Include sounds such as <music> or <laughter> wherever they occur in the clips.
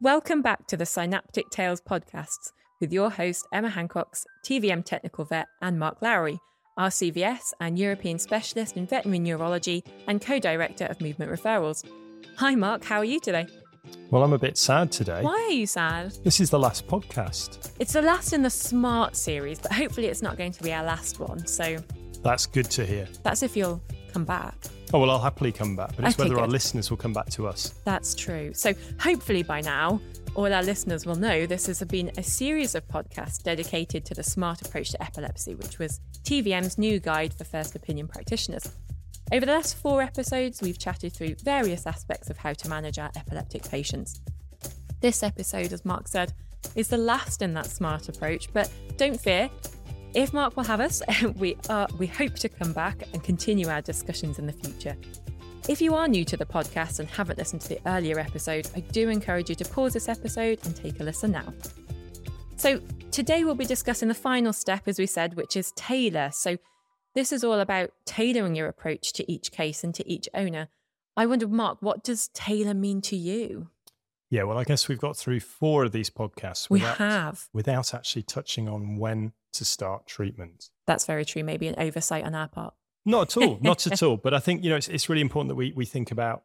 Welcome back to the Synaptic Tales podcasts with your host, Emma Hancox, TVM technical vet, and Mark Lowrie, RCVS and European specialist in veterinary neurology and co director of movement referrals. Hi, Mark, how are you today? Well, I'm a bit sad today. Why are you sad? This is the last podcast. It's the last in the Smart series, but hopefully it's not going to be our last one. So That's good to hear. that's if you'll come back. Oh, well, I'll happily come back, but it's Okay, whether our listeners will come back to us. That's true. So hopefully by now, all our listeners will know this has been a series of podcasts dedicated to the smart approach to epilepsy, which was TVM's new guide for first opinion practitioners. Over the last four episodes, we've chatted through various aspects of how to manage our epileptic patients. This episode, as Mark said, is the last in that smart approach, but don't fear. If Mark will have us, <laughs> we are we hope to come back and continue our discussions in the future. If you are new to the podcast and haven't listened to the earlier episodes, I do encourage you to pause this episode and take a listen now. So, today we'll be discussing the final step, as we said, which is tailor. So, this is all about tailoring your approach to each case and to each owner. I wonder, Mark, what does tailor mean to you? Yeah, well, I guess we've got through four of these podcasts We without, have. without actually touching on when to start treatment. That's very true. Maybe an oversight on our part. Not at all, not at <laughs> all. But I think, you know, it's, it's really important that we, we think about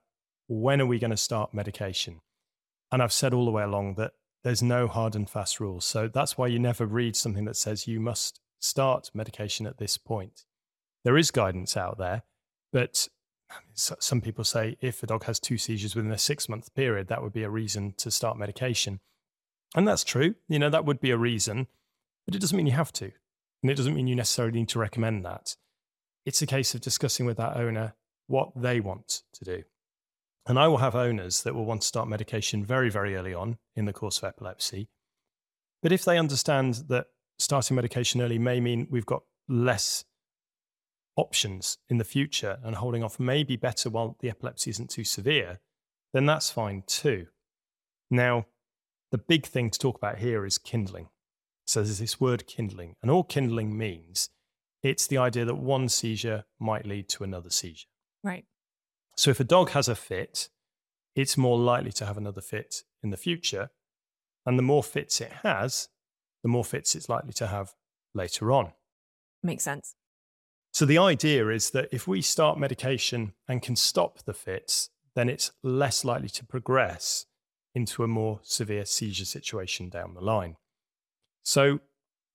when are we going to start medication? And I've said all the way along that there's no hard and fast rules. So that's why you never read something that says you must start medication at this point. There is guidance out there, but some people say if a dog has two seizures within a six month period, that would be a reason to start medication. And that's true. You know, that would be a reason, but it doesn't mean you have to. And it doesn't mean you necessarily need to recommend that. It's a case of discussing with that owner what they want to do. And I will have owners that will want to start medication very, very early on in the course of epilepsy. But if they understand that starting medication early may mean we've got less options in the future and holding off may be better while the epilepsy isn't too severe, then that's fine too. Now, the big thing to talk about here is kindling. So there's this word kindling, and all kindling means it's the idea that one seizure might lead to another seizure. Right. So if a dog has a fit, it's more likely to have another fit in the future. And the more fits it has, the more fits it's likely to have later on. Makes sense. So the idea is that if we start medication and can stop the fits, then it's less likely to progress into a more severe seizure situation down the line. So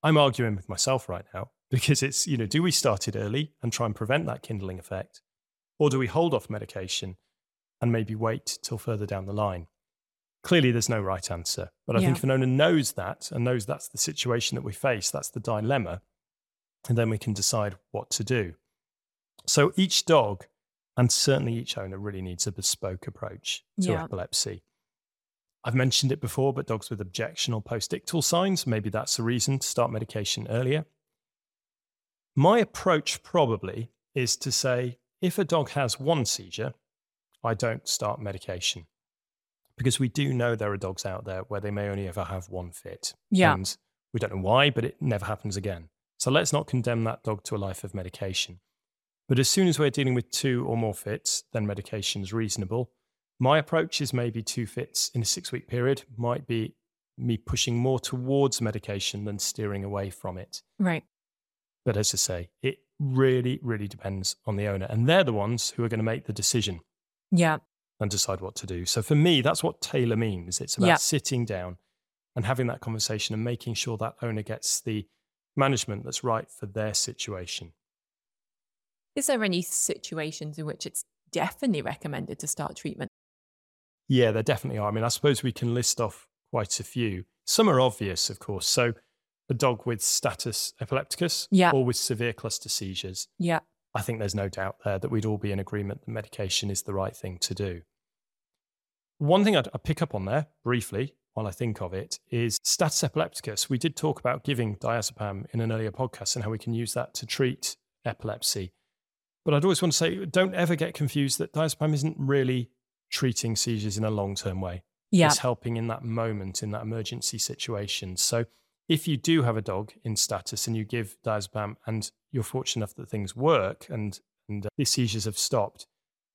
I'm arguing with myself right now <laughs> because it's, you know, do we start it early and try and prevent that kindling effect? Or do we hold off medication and maybe wait till further down the line? Clearly, there's no right answer. But I think Yeah. if an owner knows that and knows that's the situation that we face, that's the dilemma, and then we can decide what to do. So each dog and certainly each owner really needs a bespoke approach to Yeah. epilepsy. I've mentioned it before, but dogs with objectional post-ictal signs, maybe that's a reason to start medication earlier. My approach probably is to say if a dog has one seizure, I don't start medication because we do know there are dogs out there where they may only ever have one fit. Yeah. And we don't know why, but it never happens again. So let's not condemn that dog to a life of medication. But as soon as we're dealing with two or more fits, then medication is reasonable. My approach is maybe two fits in a six week period, might be me pushing more towards medication than steering away from it. Right. But as I say, it really, really depends on the owner. And they're the ones who are going to make the decision Yeah. and decide what to do. So for me, that's what tailor means. It's about Yeah. sitting down and having that conversation and making sure that owner gets the management that's right for their situation. Is there any situations in which it's definitely recommended to start treatment? Yeah, there definitely are. I mean, I suppose we can list off quite a few. Some are obvious, of course. So a dog with status epilepticus Yeah. or with severe cluster seizures. Yeah. I think there's no doubt there that we'd all be in agreement that medication is the right thing to do. One thing I'd, I'd pick up on there briefly while I think of it is status epilepticus. We did talk about giving diazepam in an earlier podcast and how we can use that to treat epilepsy. But I'd always want to say don't ever get confused that diazepam isn't really treating seizures in a long term way. Yeah. It's helping in that moment, in that emergency situation. So if you do have a dog in status and you give diazepam and you're fortunate enough that things work and, and uh, the seizures have stopped,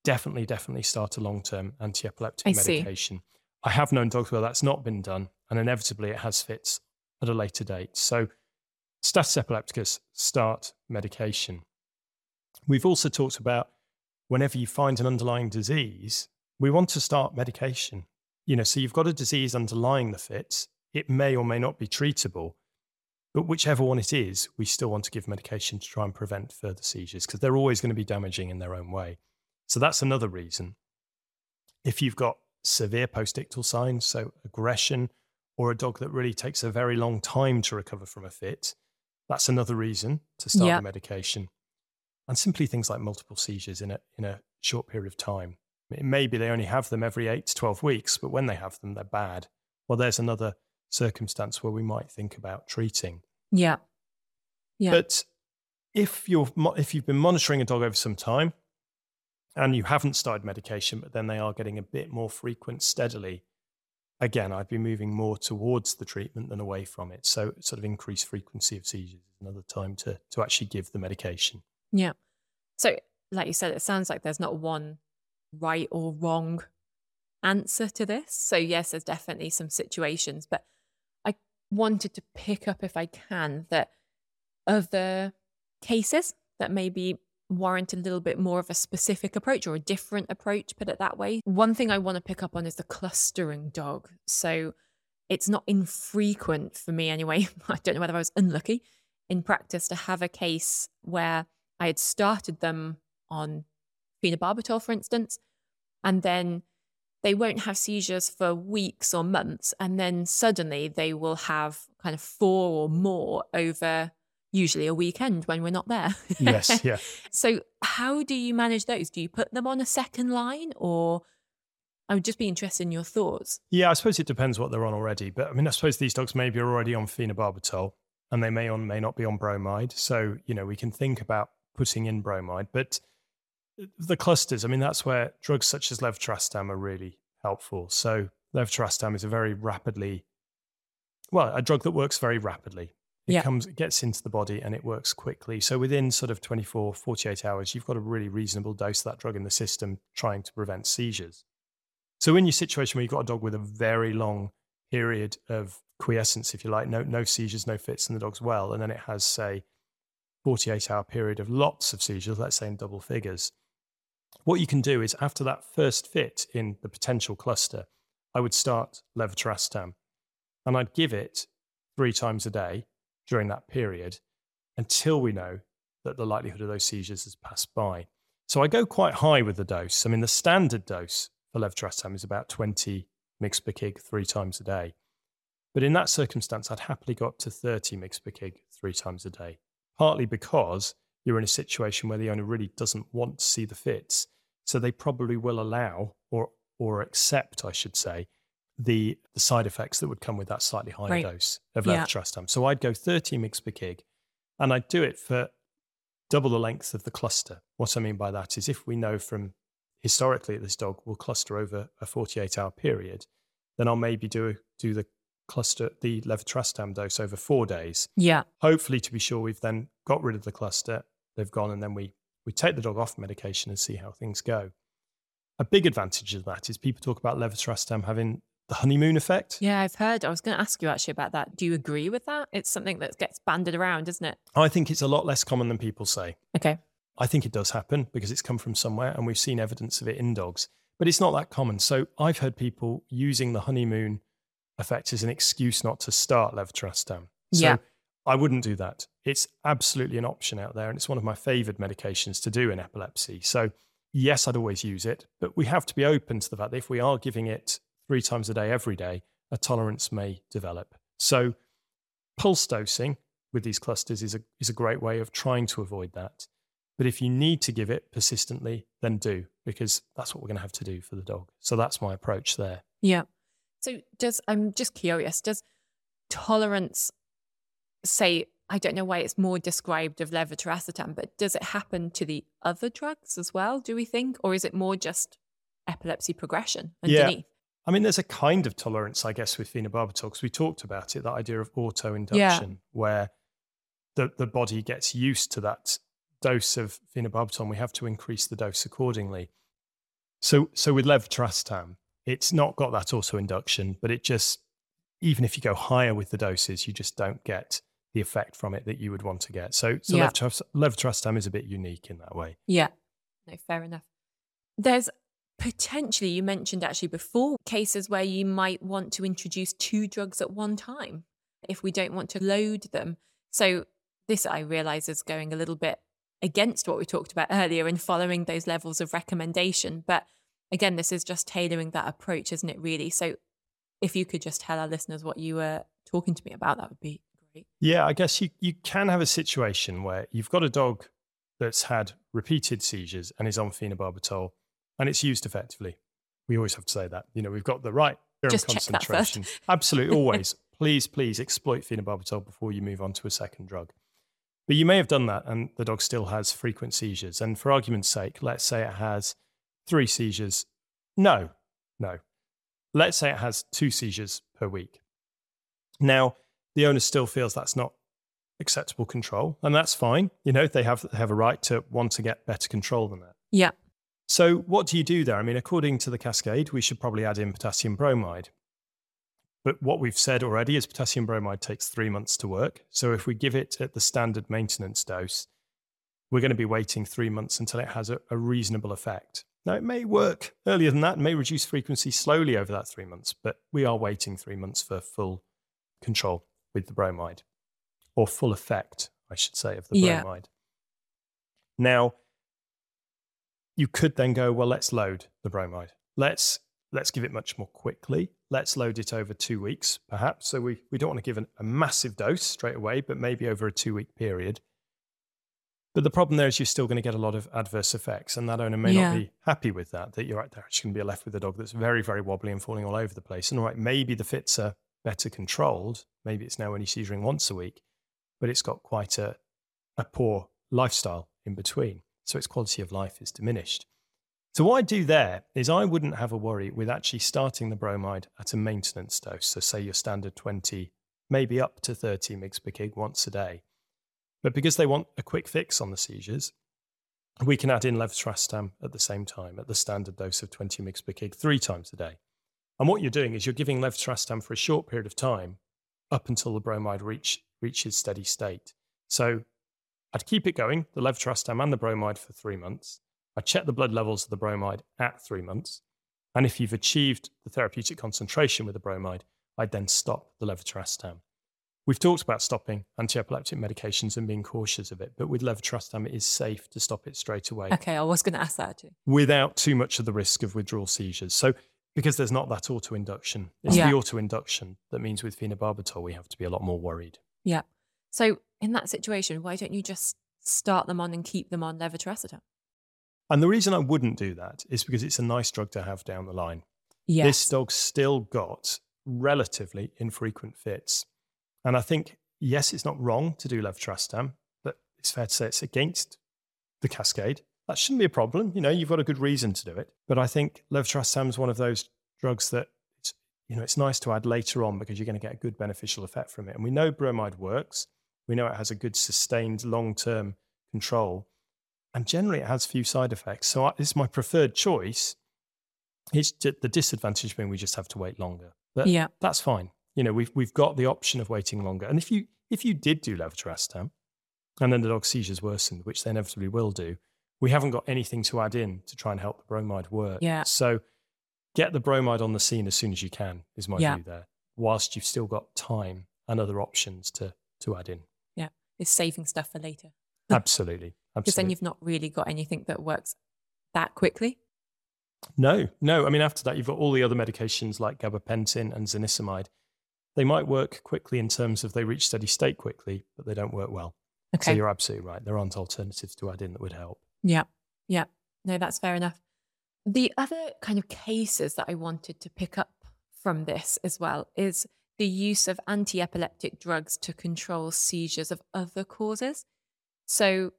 definitely, definitely start a long term anti epileptic medication. see. I have known dogs where that's not been done, and inevitably it has fits at a later date. So, status epilepticus, start medication. We've also talked about whenever you find an underlying disease, we want to start medication. You know, so you've got a disease underlying the fits. It may or may not be treatable, but whichever one it is, we still want to give medication to try and prevent further seizures because they're always going to be damaging in their own way. So that's another reason. If you've got severe postictal signs, so aggression, or a dog that really takes a very long time to recover from a fit, that's another reason to start yep. the medication. And simply things like multiple seizures in a, in a short period of time. Maybe they only have them every eight to 12 weeks, but when they have them, they're bad. Well, there's another circumstance where we might think about treating. Yeah. Yeah. But if you're if you've been monitoring a dog over some time and you haven't started medication, but then they are getting a bit more frequent steadily, again, I'd be moving more towards the treatment than away from it. So sort of increased frequency of seizures is another time to to actually give the medication. Yeah. So like you said, it sounds like there's not one right or wrong answer to this. So yes, there's definitely some situations, but I wanted to pick up, if I can, that other cases that maybe warrant a little bit more of a specific approach or a different approach, put it that way. One thing I want to pick up on is the clustering dog. So it's not infrequent for me anyway. <laughs> I don't know whether I was unlucky in practice to have a case where I had started them on phenobarbital, for instance, and then they won't have seizures for weeks or months. And then suddenly they will have kind of four or more over usually a weekend when we're not there. yes, <laughs> yeah. so, how do you manage those? Do you put them on a second line or? I would just be interested in your thoughts. Yeah, I suppose it depends what they're on already. But I mean, I suppose these dogs maybe are already on phenobarbital and they may or may not be on bromide. So, you know, we can think about putting in bromide. But uh, the clusters, I mean, that's where drugs such as levetiracetam are really helpful. So levetiracetam is a very rapidly, well, a drug that works very rapidly. It yeah. comes, it gets into the body and it works quickly. So within sort of 24, 48 hours, you've got a really reasonable dose of that drug in the system trying to prevent seizures. So in your situation where you've got a dog with a very long period of quiescence, if you like, no, no seizures, no fits, and the dog's well, and then it has, say, 48 hour period of lots of seizures, let's say in double figures, what you can do is after that first fit in the potential cluster, I would start levetiracetam and I'd give it three times a day during that period until we know that the likelihood of those seizures has passed by. So I go quite high with the dose. I mean, the standard dose for levetiracetam is about 20 mg per kg three times a day. But in that circumstance, I'd happily go up to 30 mg per kg three times a day, partly because you're in a situation where the owner really doesn't want to see the fits. So they probably will allow or or accept, I should say, the, the side effects that would come with that slightly higher right. dose of levetiracetam. Yeah. So I'd go 30 mg per kg and I'd do it for double the length of the cluster. What I mean by that is if we know from historically this dog will cluster over a 48 hour period, then I'll maybe do do the cluster the levetiracetam dose over four days. Yeah. Hopefully to be sure we've then got rid of the cluster they've gone, and then we we take the dog off medication and see how things go. A big advantage of that is people talk about levetiracetam having the honeymoon effect. Yeah, I've heard. I was going to ask you actually about that. Do you agree with that? It's something that gets banded around, isn't it? I think it's a lot less common than people say. Okay. I think it does happen because it's come from somewhere and we've seen evidence of it in dogs, but it's not that common. So I've heard people using the honeymoon effect as an excuse not to start levetiracetam. So yeah. I wouldn't do that. It's absolutely an option out there, and it's one of my favored medications to do in epilepsy. So, yes, I'd always use it, but we have to be open to the fact that if we are giving it three times a day, every day, a tolerance may develop. So, pulse dosing with these clusters is a, is a great way of trying to avoid that. But if you need to give it persistently, then do, because that's what we're going to have to do for the dog. So, that's my approach there. Yeah. So, does I'm just curious, does tolerance say I don't know why it's more described of levetiracetam, but does it happen to the other drugs as well, do we think? Or is it more just epilepsy progression underneath? Yeah. I mean, there's a kind of tolerance, I guess, with phenobarbital because we talked about it, that idea of auto induction, yeah. where the, the body gets used to that dose of phenobarbital and we have to increase the dose accordingly. So, so with levetiracetam, It's not got that auto induction, but it just, even if you go higher with the doses, you just don't get the effect from it that you would want to get. So, so Yeah. levetiracetam is a bit unique in that way. Yeah. No, fair enough. There's potentially, you mentioned actually before, cases where you might want to introduce two drugs at one time if we don't want to load them. So, this I realize is going a little bit against what we talked about earlier and following those levels of recommendation. But again, this is just tailoring that approach, isn't it, really? So, if you could just tell our listeners what you were talking to me about, that would be great. Yeah, I guess you, you can have a situation where you've got a dog that's had repeated seizures and is on phenobarbital and it's used effectively. We always have to say that. You know, we've got the right serum Just check that first. concentration. Absolutely, always. <laughs> please, please exploit phenobarbital before you move on to a second drug. But you may have done that and the dog still has frequent seizures. And for argument's sake, let's say it has three seizures. No, no. Let's say it has two seizures per week. Now, the owner still feels that's not acceptable control, and that's fine. You know, they have, they have a right to want to get better control than that. Yeah. So, what do you do there? I mean, according to the cascade, we should probably add in potassium bromide. But what we've said already is potassium bromide takes three months to work. So, if we give it at the standard maintenance dose, we're going to be waiting three months until it has a, a reasonable effect. Now, it may work earlier than that, may reduce frequency slowly over that three months, but we are waiting three months for full control with the bromide, or full effect, I should say, of the Yeah. bromide. Now, you could then go, well, let's load the bromide. Let's let's give it much more quickly. Let's load it over two weeks, perhaps. So we, we don't want to give an, a massive dose straight away, but maybe over a two week period. But the problem there is you're still going to get a lot of adverse effects, and that owner may Yeah. not be happy with that. That you're right, they're actually going to be left with a dog that's very, very wobbly and falling all over the place. And all right, maybe the fits are better controlled. Maybe it's now only seizuring once a week, but it's got quite a, a poor lifestyle in between. So its quality of life is diminished. So what I do there is I wouldn't have a worry with actually starting the bromide at a maintenance dose. So say your standard 20, maybe up to 30 mg per kg once a day. But because they want a quick fix on the seizures, we can add in levetiracetam at the same time at the standard dose of 20 mg per kg three times a day. And what you're doing is you're giving levetiracetam for a short period of time up until the bromide reach, reaches steady state. So I'd keep it going, the levetiracetam and the bromide for three months. I'd check the blood levels of the bromide at three months. And if you've achieved the therapeutic concentration with the bromide, I'd then stop the levetiracetam. We've talked about stopping anti-epileptic medications and being cautious of it, but with levetiracetam, it is safe to stop it straight away Okay, I was going to ask that too. without too much of the risk of withdrawal seizures. So, because there's not that auto induction, it's Yeah. the auto induction that means with phenobarbital, we have to be a lot more worried. Yeah. So in that situation, why don't you just start them on and keep them on levetiracetam? And the reason I wouldn't do that is because it's a nice drug to have down the line. Yes. This dog's still got relatively infrequent fits. And I think, yes, it's not wrong to do levetiracetam, but it's fair to say it's against the cascade. That shouldn't be a problem. You know, you've got a good reason to do it. But I think levetiracetam is one of those drugs that you know, it's nice to add later on because you're going to get a good beneficial effect from it. And we know bromide works. We know it has a good sustained long-term control. And generally it has few side effects. So I, it's my preferred choice. It's the disadvantage being we just have to wait longer. But yeah. that's fine. You know, we've we've got the option of waiting longer. And if you if you did do levetiracetam, and then the dog's seizures worsened, which they inevitably will do, we haven't got anything to add in to try and help the bromide work. Yeah. So get the bromide on the scene as soon as you can is my Yeah. view there. Whilst you've still got time and other options to to add in. It's saving stuff for later. <laughs> Absolutely. Because then you've not really got anything that works that quickly. No, no. I mean, after that, you've got all the other medications like gabapentin and zonisamide. They might work quickly in terms of they reach steady state quickly, but they don't work well. Okay. So you're absolutely right. There aren't alternatives to add in that would help. Yeah. Yeah. No, that's fair enough. The other kind of cases that I wanted to pick up from this as well is the use of anti epileptic drugs to control seizures of other causes. So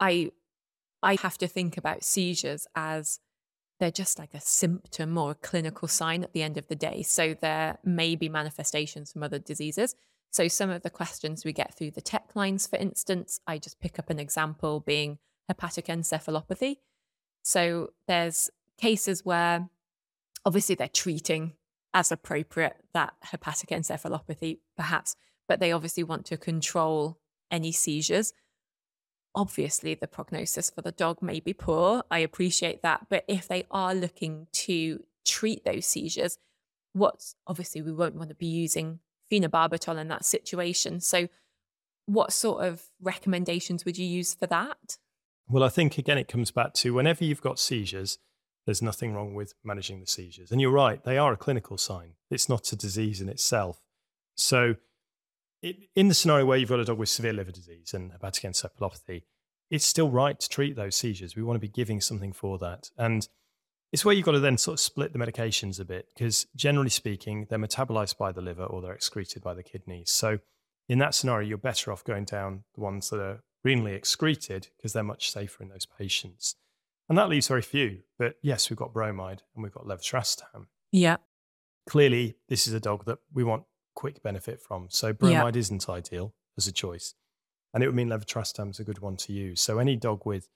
I I have to think about seizures as they're just like a symptom or a clinical sign at the end of the day. So there may be manifestations from other diseases. So some of the questions we get through the tech lines, for instance, I just pick up an example being hepatic encephalopathy. So there's cases where obviously they're treating as appropriate that hepatic encephalopathy, perhaps, but they obviously want to control any seizures. Obviously, the prognosis for the dog may be poor. I appreciate that. But if they are looking to treat those seizures, what's obviously we won't want to be using phenobarbital in that situation. So, what sort of recommendations would you use for that? Well, I think again, it comes back to whenever you've got seizures, there's nothing wrong with managing the seizures. And you're right, they are a clinical sign. It's not a disease in itself. So, it, in the scenario where you've got a dog with severe liver disease and hepatic encephalopathy, it's still right to treat those seizures. We want to be giving something for that. And it's where you've got to then sort of split the medications a bit because generally speaking, they're metabolized by the liver or they're excreted by the kidneys. So, in that scenario, you're better off going down the ones that are renally excreted because they're much safer in those patients. And that leaves very few. But yes, we've got bromide and we've got levetiracetam. Yeah. Clearly, this is a dog that we want quick benefit from. So bromide yeah. isn't ideal as a choice. And it would mean levetiracetam is a good one to use. So any dog with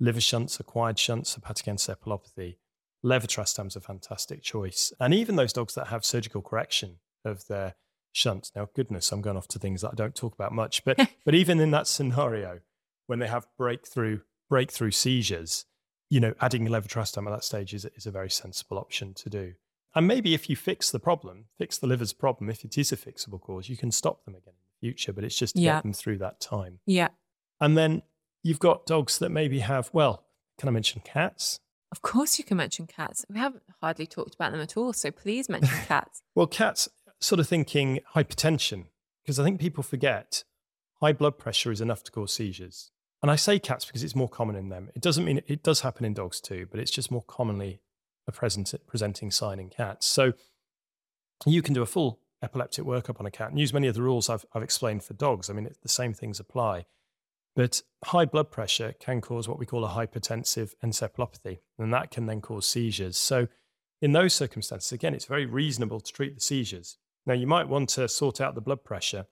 liver shunts, acquired shunts, hepatic encephalopathy, levetiracetam is a fantastic choice. And even those dogs that have surgical correction of their shunts. Now, goodness, I'm going off to things that I don't talk about much. But <laughs> but even in that scenario, when they have breakthrough breakthrough seizures, you know, adding levetiracetam at that stage is, is a very sensible option to do. And maybe if you fix the problem, fix the liver's problem, if it is a fixable cause, you can stop them again in the future, but it's just to yeah. get them through that time. Yeah. And then you've got dogs that maybe have, well, can I mention cats? Of course, you can mention cats. We haven't hardly talked about them at all. So please mention <laughs> cats. well, cats, sort of thinking hypertension, because I think people forget high blood pressure is enough to cause seizures. And I say cats because it's more common in them. It doesn't mean it does happen in dogs too, but it's just more commonly a present, presenting sign in cats. So you can do a full epileptic workup on a cat and use many of the rules I've, I've explained for dogs. I mean, it, the same things apply. But high blood pressure can cause what we call a hypertensive encephalopathy, and that can then cause seizures. So, in those circumstances, again, it's very reasonable to treat the seizures. Now, you might want to sort out the blood pressure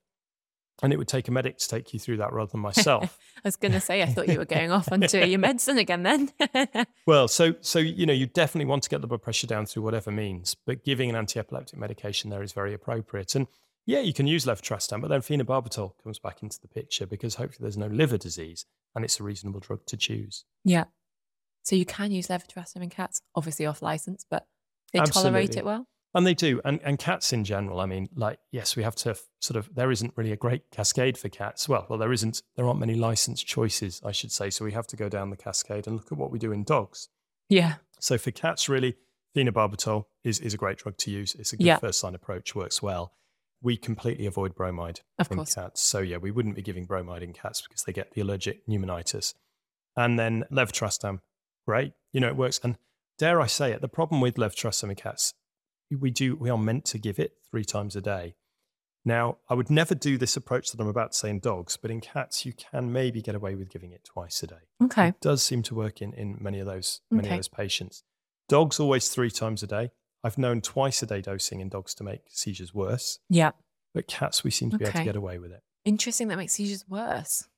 and it would take a medic to take you through that rather than <laughs> myself. I was going to say, I thought you were going off onto your <laughs> medicine again then. <laughs> well, so so you know, you definitely want to get the blood pressure down through whatever means, but giving an anti-epileptic medication there is very appropriate. And yeah, you can use levetiracetam, but then phenobarbital comes back into the picture because hopefully there's no liver disease and it's a reasonable drug to choose. Yeah. So you can use levetiracetam in cats, obviously off license, but they Absolutely. tolerate it well. And they do. And, and cats in general, I mean, like, yes, we have to sort of, there isn't really a great cascade for cats. Well, well, there isn't, there aren't many licensed choices, I should say. So we have to go down the cascade and look at what we do in dogs. Yeah. So for cats, really, phenobarbital is, is a great drug to use. It's a good yeah. first line approach, works well. We completely avoid bromide of in course. cats. So yeah, we wouldn't be giving bromide in cats because they get the allergic pneumonitis. And then levetiracetam, great. You know, it works. And dare I say it, the problem with levetiracetam in cats we do we are meant to give it three times a day. Now, I would never do this approach that I'm about to say in dogs, but in cats, you can maybe get away with giving it twice a day. Okay. It does seem to work in, in many of those many okay. of those patients. Dogs always three times a day. I've known twice a day dosing in dogs to make seizures worse. Yeah. But cats, we seem to be okay. able to get away with it. Interesting that makes seizures worse.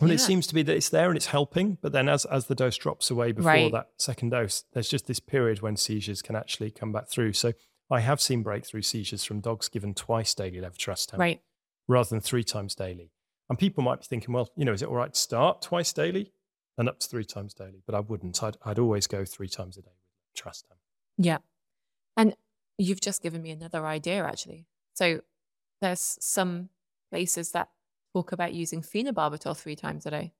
Well, yeah. it seems to be that it's there and it's helping, but then as as the dose drops away before right. that second dose, there's just this period when seizures can actually come back through. So I have seen breakthrough seizures from dogs given twice daily levetiracetam, right, rather than three times daily. And people might be thinking, well, you know, is it all right to start twice daily and up to three times daily? But I wouldn't. I'd, I'd always go three times a day with levetiracetam. Yeah, and you've just given me another idea actually. So there's some places that talk about using phenobarbital three times a day.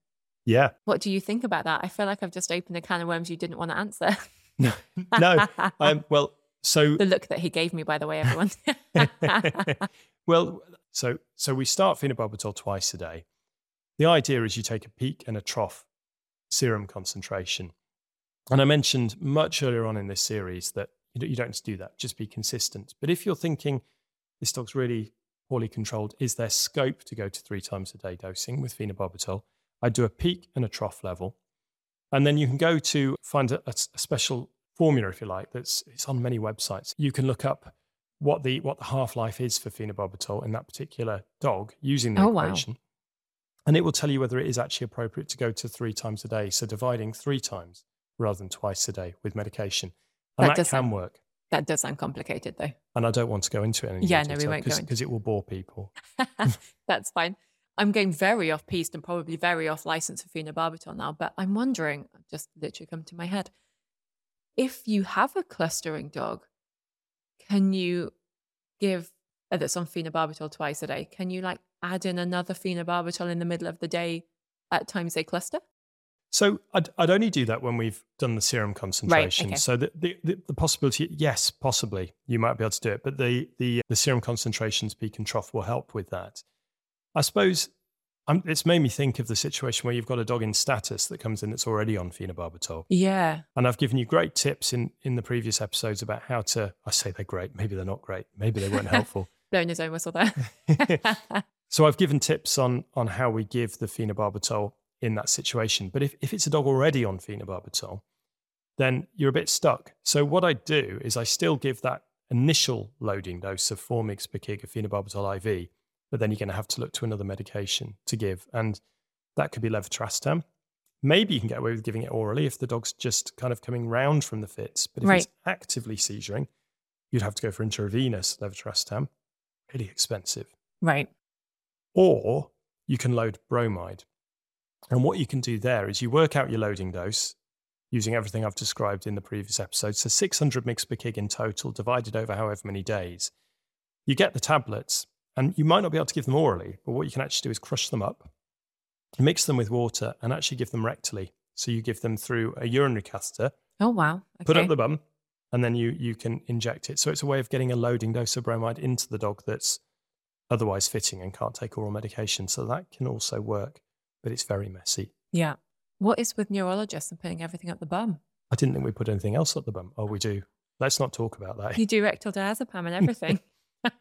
Yeah. What do you think about that? I feel like I've just opened a can of worms you didn't want to answer. <laughs> no, no. <laughs> Um, well, so the look that he gave me, by the way, everyone. <laughs> well, so so we start phenobarbital twice a day. The idea is you take a peak and a trough serum concentration. And I mentioned much earlier on in this series that you don't need to do that, just be consistent. But if you're thinking this dog's really poorly controlled, is there scope to go to three times a day dosing with phenobarbital? I do a peak and a trough level. And then you can go to find a, a special formula, if you like, that's it's on many websites. You can look up what the what the half life is for phenobarbital in that particular dog using the oh, equation. Wow. And it will tell you whether it is actually appropriate to go to three times a day. So dividing three times rather than twice a day with medication. And that, that can work. That does sound complicated, though. And I don't want to go into it. Yeah, no, we won't go because it will bore people. <laughs> That's fine. I'm going very off piste and probably very off license for phenobarbital now, but I'm wondering, just literally come to my head, if you have a clustering dog, can you give uh, that's on phenobarbital twice a day? Can you like add in another phenobarbital in the middle of the day at times they cluster? So I'd, I'd only do that when we've done the serum concentration. Right, okay. So the, the, the, the, possibility, yes, possibly you might be able to do it, but the, the, the serum concentrations peak and trough will help with that. I suppose I'm, it's made me think of the situation where you've got a dog in status that comes in that's already on phenobarbital. Yeah. And I've given you great tips in, in the previous episodes about how to, I say they're great, maybe they're not great, maybe they weren't helpful. <laughs> Blowing his own whistle there. <laughs> so I've given tips on, on how we give the phenobarbital in that situation. But if, if it's a dog already on phenobarbital, then you're a bit stuck. So what I do is I still give that initial loading dose of 4 mg per kg of phenobarbital IV, but then you're going to have to look to another medication to give. And that could be levetiracetam. Maybe you can get away with giving it orally if the dog's just kind of coming round from the fits. But if right. it's actively seizuring, you'd have to go for intravenous levetiracetam. Really expensive. Right. Or you can load bromide. And what you can do there is you work out your loading dose using everything I've described in the previous episode. So 600 mg per kg in total, divided over however many days. You get the tablets, and you might not be able to give them orally, but what you can actually do is crush them up, mix them with water, and actually give them rectally. So you give them through a urinary catheter. Oh, wow. Okay. Put up the bum, and then you, you can inject it. So it's a way of getting a loading dose of bromide into the dog that's otherwise fitting and can't take oral medication. So that can also work but it's very messy. Yeah. What is with neurologists and putting everything up the bum? I didn't think we put anything else up the bum. Oh, we do. Let's not talk about that. You do rectal diazepam and everything. <laughs>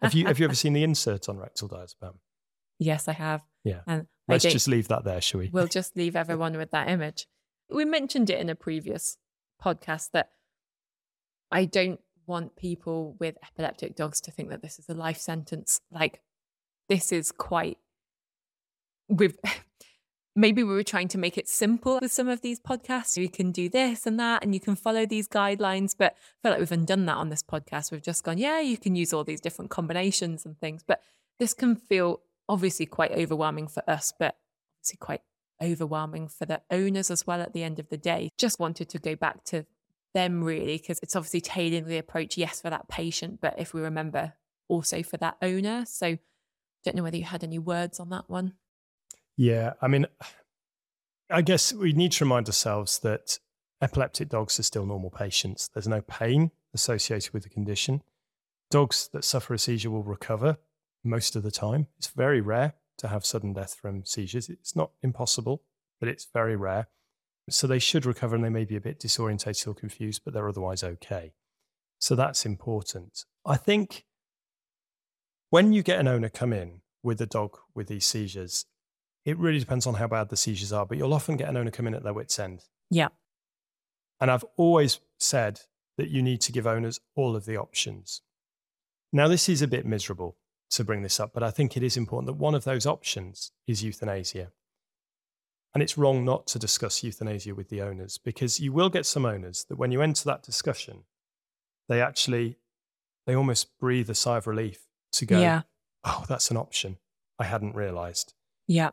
have you have you ever seen the insert on rectal diazepam? Yes, I have. Yeah. And let's just leave that there, shall we? We'll just leave <laughs> everyone with that image. We mentioned it in a previous podcast that I don't want people with epileptic dogs to think that this is a life sentence. Like this is quite we've maybe we were trying to make it simple with some of these podcasts. You can do this and that, and you can follow these guidelines. But I feel like we've undone that on this podcast. We've just gone, yeah, you can use all these different combinations and things. But this can feel obviously quite overwhelming for us, but obviously quite overwhelming for the owners as well at the end of the day. Just wanted to go back to them really, because it's obviously tailoring the approach, yes, for that patient, but if we remember, also for that owner. So don't know whether you had any words on that one. Yeah, I mean, I guess we need to remind ourselves that epileptic dogs are still normal patients. There's no pain associated with the condition. Dogs that suffer a seizure will recover most of the time. It's very rare to have sudden death from seizures. It's not impossible, but it's very rare. So they should recover and they may be a bit disorientated or confused, but they're otherwise okay. So that's important. I think when you get an owner come in with a dog with these seizures, it really depends on how bad the seizures are, but you'll often get an owner come in at their wits' end. Yeah. And I've always said that you need to give owners all of the options. Now, this is a bit miserable to bring this up, but I think it is important that one of those options is euthanasia. And it's wrong not to discuss euthanasia with the owners because you will get some owners that when you enter that discussion, they actually, they almost breathe a sigh of relief to go, yeah. oh, that's an option. I hadn't realized. Yeah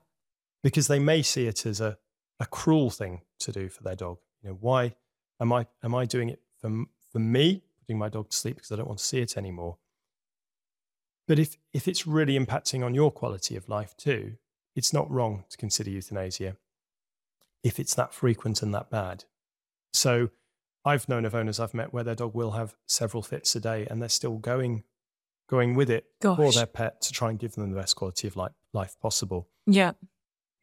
because they may see it as a, a cruel thing to do for their dog. You know, why am I am I doing it for for me, putting my dog to sleep because I don't want to see it anymore? But if if it's really impacting on your quality of life too, it's not wrong to consider euthanasia if it's that frequent and that bad. So I've known of owners I've met where their dog will have several fits a day and they're still going going with it Gosh. for their pet to try and give them the best quality of life, life possible. Yeah.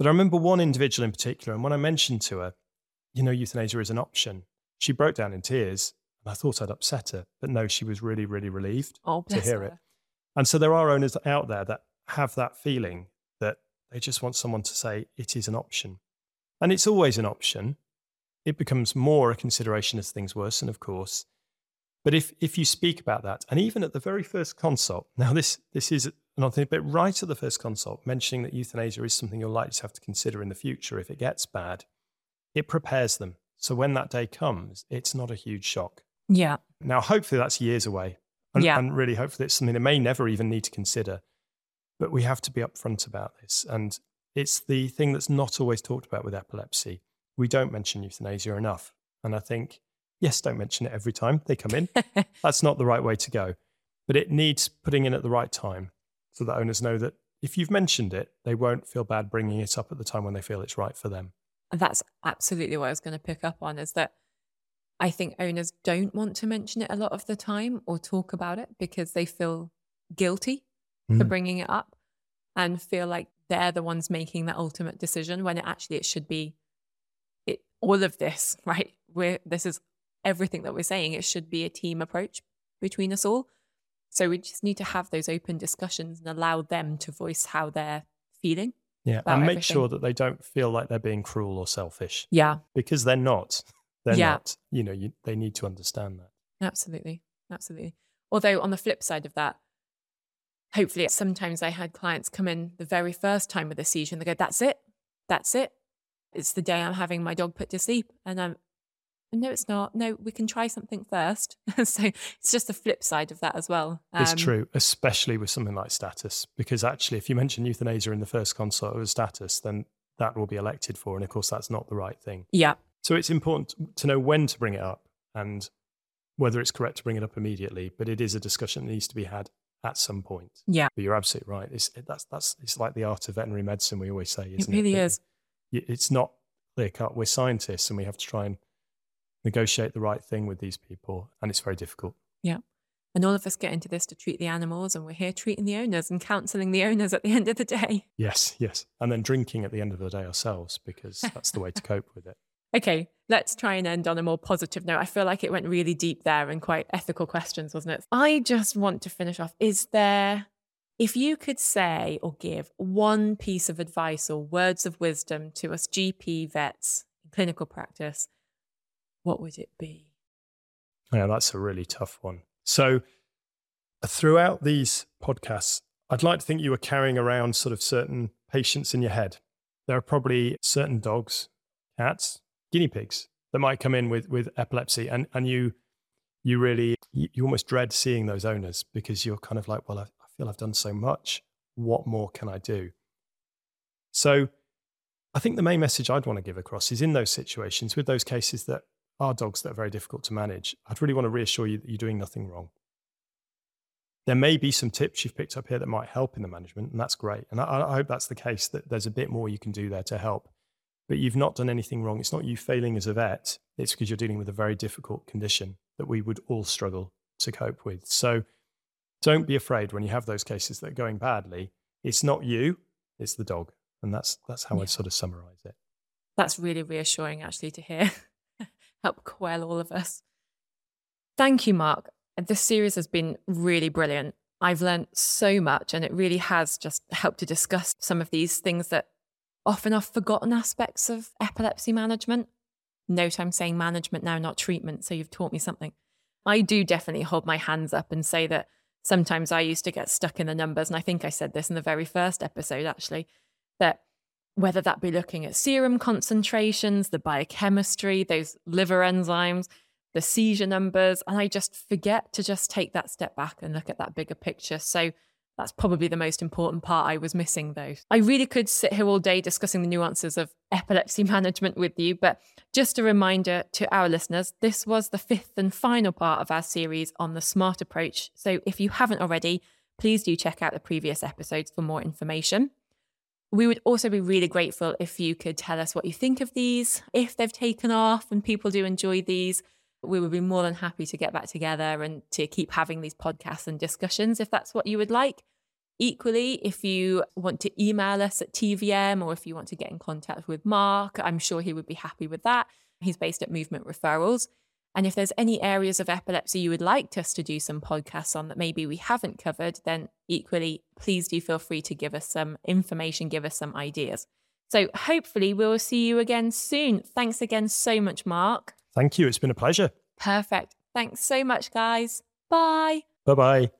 But I remember one individual in particular, and when I mentioned to her, you know, euthanasia is an option, she broke down in tears. And I thought I'd upset her, but no, she was really, really relieved oh, to hear her. it. And so there are owners out there that have that feeling that they just want someone to say it is an option. And it's always an option. It becomes more a consideration as things worsen, of course. But if, if you speak about that, and even at the very first consult, now this, this is another thing, but right at the first consult, mentioning that euthanasia is something you're likely to have to consider in the future if it gets bad, it prepares them. So when that day comes, it's not a huge shock. Yeah. Now, hopefully, that's years away. And, Yeah. and really, hopefully, it's something they may never even need to consider. But we have to be upfront about this. And it's the thing that's not always talked about with epilepsy. We don't mention euthanasia enough. And I think, yes, don't mention it every time they come in. <laughs> that's not the right way to go. But it needs putting in at the right time so that owners know that if you've mentioned it, they won't feel bad bringing it up at the time when they feel it's right for them. And that's absolutely what I was going to pick up on is that I think owners don't want to mention it a lot of the time or talk about it because they feel guilty for Mm. bringing it up and feel like they're the ones making that ultimate decision when it actually it should be it all of this, <laughs> right? We're this is everything that we're saying. It should be a team approach between us all. So we just need to have those open discussions and allow them to voice how they're feeling. Yeah. And make everything. sure that they don't feel like they're being cruel or selfish Yeah, because they're not. <laughs> They're Yeah. not. You know, you, they need to understand that. Absolutely. Absolutely. Although, on the flip side of that, hopefully, sometimes I had clients come in the very first time with a seizure and they go, That's it. That's it. It's the day I'm having my dog put to sleep. And I'm, no, it's not. No, we can try something first. <laughs> so it's just the flip side of that as well. It's Um, true, especially with something like status, because actually, if you mention euthanasia in the first consult of status, then that will be elected for. And of course, that's not the right thing. Yeah. So it's important to know when to bring it up and whether it's correct to bring it up immediately. But it is a discussion that needs to be had at some point. Yeah. But you're absolutely right. It's that's that's it's like the art of veterinary medicine. We always say, It isn't it? really That is. y- It's not clear cut. We're scientists, and we have to try and negotiate the right thing with these people, and it's very difficult. Yeah. And all of us get into this to treat the animals, and we're here treating the owners and counseling the owners at the end of the day. <laughs> Yes, yes, and then drinking at the end of the day ourselves because <laughs> that's the way to cope with it. Okay, let's try and end on a more positive note. I feel like it went really deep there and quite ethical questions, wasn't it? I just want to finish off. Is there, if you could say or give one piece of advice or words of wisdom to us GP vets in clinical practice, what would it be? Yeah, that's a really tough one. So, throughout these podcasts, I'd like to think you were carrying around sort of certain patients in your head. There are probably certain dogs, cats, guinea pigs that might come in with, with epilepsy, and, and you you really you almost dread seeing those owners because you're kind of like, well, I, I feel I've done so much. What more can I do? So, I think the main message I'd want to give across is in those situations with those cases that are dogs that are very difficult to manage, I'd really want to reassure you that you're doing nothing wrong. There may be some tips you've picked up here that might help in the management, and that's great. And I, I hope that's the case, that there's a bit more you can do there to help. But you've not done anything wrong. It's not you failing as a vet, it's because you're dealing with a very difficult condition that we would all struggle to cope with. So don't be afraid when you have those cases that are going badly. It's not you, it's the dog. And that's, that's how Yeah. I'd sort of summarize it. That's really reassuring, actually, to hear. <laughs> Help quell all of us. Thank you, Mark. This series has been really brilliant. I've learned so much, and it really has just helped to discuss some of these things that often are forgotten aspects of epilepsy management. Note I'm saying management now, not treatment. So you've taught me something. I do definitely hold my hands up and say that sometimes I used to get stuck in the numbers. And I think I said this in the very first episode, actually, that whether that be looking at serum concentrations, the biochemistry, those liver enzymes, the seizure numbers, and I just forget to just take that step back and look at that bigger picture. So that's probably the most important part I was missing, though. I really could sit here all day discussing the nuances of epilepsy <laughs> management with you, but just a reminder to our listeners this was the fifth and final part of our series on the SMART approach. So if you haven't already, please do check out the previous episodes for more information. We would also be really grateful if you could tell us what you think of these, if they've taken off and people do enjoy these. We would be more than happy to get back together and to keep having these podcasts and discussions if that's what you would like. Equally, if you want to email us at TVM or if you want to get in contact with Mark, I'm sure he would be happy with that. He's based at Movement Referrals. And if there's any areas of epilepsy you would like us to do some podcasts on that maybe we haven't covered, then equally, please do feel free to give us some information, give us some ideas. So hopefully, we'll see you again soon. Thanks again so much, Mark. Thank you. It's been a pleasure. Perfect. Thanks so much, guys. Bye. Bye bye.